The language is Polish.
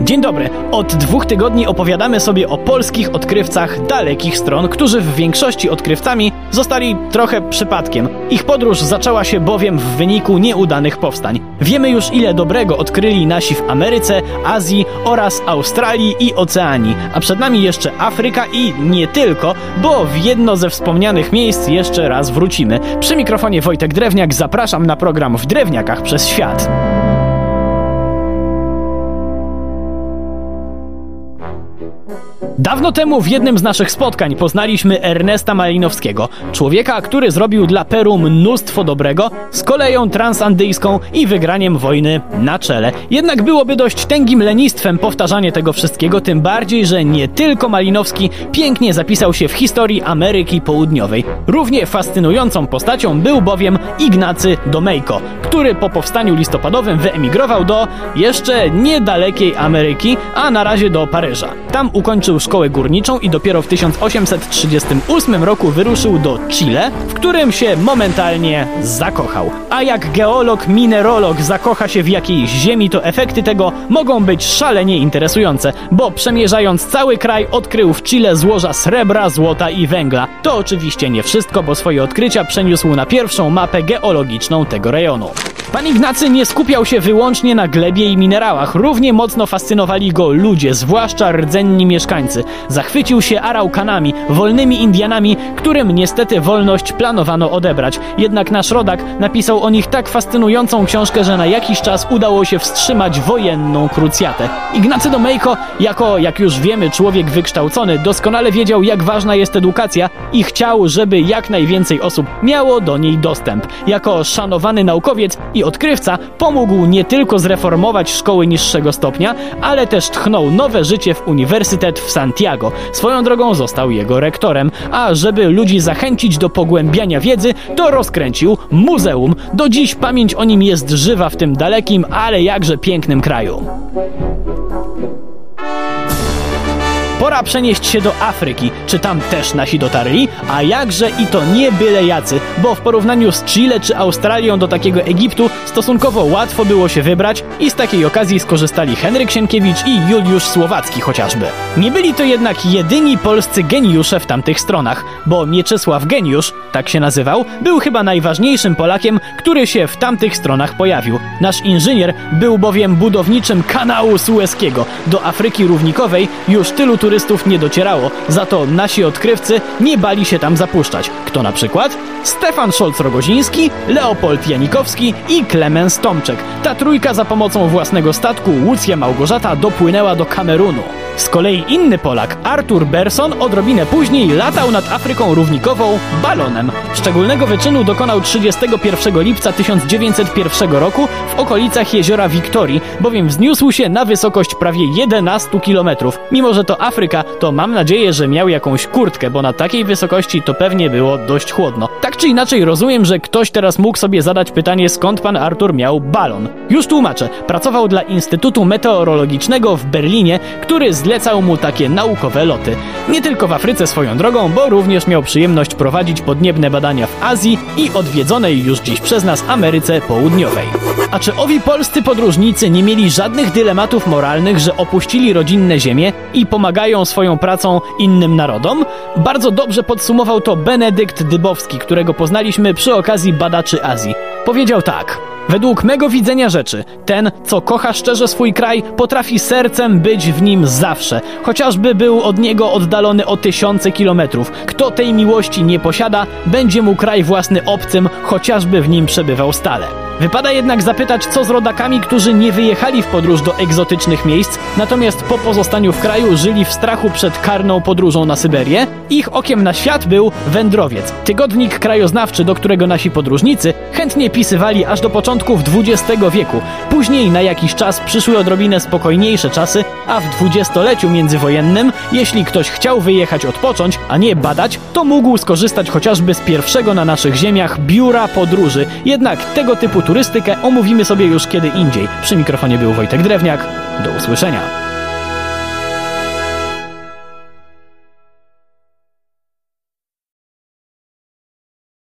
Dzień dobry. Od dwóch tygodni opowiadamy sobie o polskich odkrywcach dalekich stron, którzy w większości odkrywcami zostali trochę przypadkiem. Ich podróż zaczęła się bowiem w wyniku nieudanych powstań. Wiemy już ile dobrego odkryli nasi w Ameryce, Azji oraz Australii i Oceanii, a przed nami jeszcze Afryka i nie tylko, bo w jedno ze wspomnianych miejsc jeszcze raz wrócimy. Przy mikrofonie Wojtek Drewniak zapraszam na program w Drewniakach przez świat. Dawno temu w jednym z naszych spotkań poznaliśmy Ernesta Malinowskiego, człowieka, który zrobił dla Peru mnóstwo dobrego z koleją transandyjską i wygraniem wojny na czele. Jednak byłoby dość tęgim lenistwem powtarzanie tego wszystkiego, tym bardziej, że nie tylko Malinowski pięknie zapisał się w historii Ameryki Południowej. Równie fascynującą postacią był bowiem Ignacy Domejko, który po powstaniu listopadowym wyemigrował do jeszcze niedalekiej Ameryki, a na razie do Paryża. Tam ukończył szkołę górniczą i dopiero w 1838 roku wyruszył do Chile, w którym się momentalnie zakochał. A jak geolog, minerolog zakocha się w jakiejś ziemi, to efekty tego mogą być szalenie interesujące, bo przemierzając cały kraj odkrył w Chile złoża srebra, złota i węgla. To oczywiście nie wszystko, bo swoje odkrycia przeniósł na pierwszą mapę geologiczną tego rejonu. Pan Ignacy nie skupiał się wyłącznie na glebie i minerałach. Równie mocno fascynowali go ludzie, zwłaszcza rdzenni mieszkańcy. Zachwycił się Araukanami, wolnymi Indianami, którym niestety wolność planowano odebrać. Jednak nasz rodak napisał o nich tak fascynującą książkę, że na jakiś czas udało się wstrzymać wojenną krucjatę. Ignacy Domejko, jako, jak już wiemy, człowiek wykształcony, doskonale wiedział, jak ważna jest edukacja i chciał, żeby jak najwięcej osób miało do niej dostęp. Jako szanowany naukowiec i odkrywca pomógł nie tylko zreformować szkoły niższego stopnia, ale też tchnął nowe życie w Uniwersytet w Santiago. Swoją drogą został jego rektorem, a żeby ludzi zachęcić do pogłębiania wiedzy, to rozkręcił muzeum. Do dziś pamięć o nim jest żywa w tym dalekim, ale jakże pięknym kraju. Pora przenieść się do Afryki. Czy tam też nasi dotarli? A jakże i to nie byle jacy, bo w porównaniu z Chile czy Australią do takiego Egiptu stosunkowo łatwo było się wybrać i z takiej okazji skorzystali Henryk Sienkiewicz i Juliusz Słowacki chociażby. Nie byli to jednak jedyni polscy geniusze w tamtych stronach, bo Mieczysław Geniusz, tak się nazywał, był chyba najważniejszym Polakiem, który się w tamtych stronach pojawił. Nasz inżynier był bowiem budowniczym kanału Sueskiego. Do Afryki Równikowej już tylu turystów nie docierało, za to nasi odkrywcy nie bali się tam zapuszczać. Kto na przykład? Stefan Szolc-Rogoziński, Leopold Janikowski i Klemens Tomczek. Ta trójka za pomocą własnego statku Łucja Małgorzata dopłynęła do Kamerunu. Z kolei inny Polak, Artur Berson, odrobinę później latał nad Afryką Równikową balonem. Szczególnego wyczynu dokonał 31 lipca 1901 roku w okolicach jeziora Wiktorii, bowiem wzniósł się na wysokość prawie 11 km. Mimo, że to Afryka, to mam nadzieję, że miał jakąś kurtkę, bo na takiej wysokości to pewnie było dość chłodno. Tak czy inaczej rozumiem, że ktoś teraz mógł sobie zadać pytanie, skąd pan Artur miał balon. Już tłumaczę. Pracował dla Instytutu Meteorologicznego w Berlinie, który zlecał mu takie naukowe loty. Nie tylko w Afryce swoją drogą, bo również miał przyjemność prowadzić podniebne badania w Azji i odwiedzonej już dziś przez nas Ameryce Południowej. A czy owi polscy podróżnicy nie mieli żadnych dylematów moralnych, że opuścili rodzinne ziemię i pomagają swoją pracą innym narodom? Bardzo dobrze podsumował to Benedykt Dybowski, którego poznaliśmy przy okazji badaczy Azji. Powiedział tak. Według mego widzenia rzeczy, ten, co kocha szczerze swój kraj, potrafi sercem być w nim zawsze, chociażby był od niego oddalony o tysiące kilometrów. Kto tej miłości nie posiada, będzie mu kraj własny obcym, chociażby w nim przebywał stale. Wypada jednak zapytać, co z rodakami, którzy nie wyjechali w podróż do egzotycznych miejsc, natomiast po pozostaniu w kraju żyli w strachu przed karną podróżą na Syberię? Ich okiem na świat był wędrowiec, tygodnik krajoznawczy, do którego nasi podróżnicy chętnie pisywali aż do początków XX wieku. Później na jakiś czas przyszły odrobinę spokojniejsze czasy, a w dwudziestoleciu międzywojennym, jeśli ktoś chciał wyjechać odpocząć, a nie badać, to mógł skorzystać chociażby z pierwszego na naszych ziemiach biura podróży. Jednak tego typu turystykę omówimy sobie już kiedy indziej. Przy mikrofonie był Wojtek Drewniak. Do usłyszenia.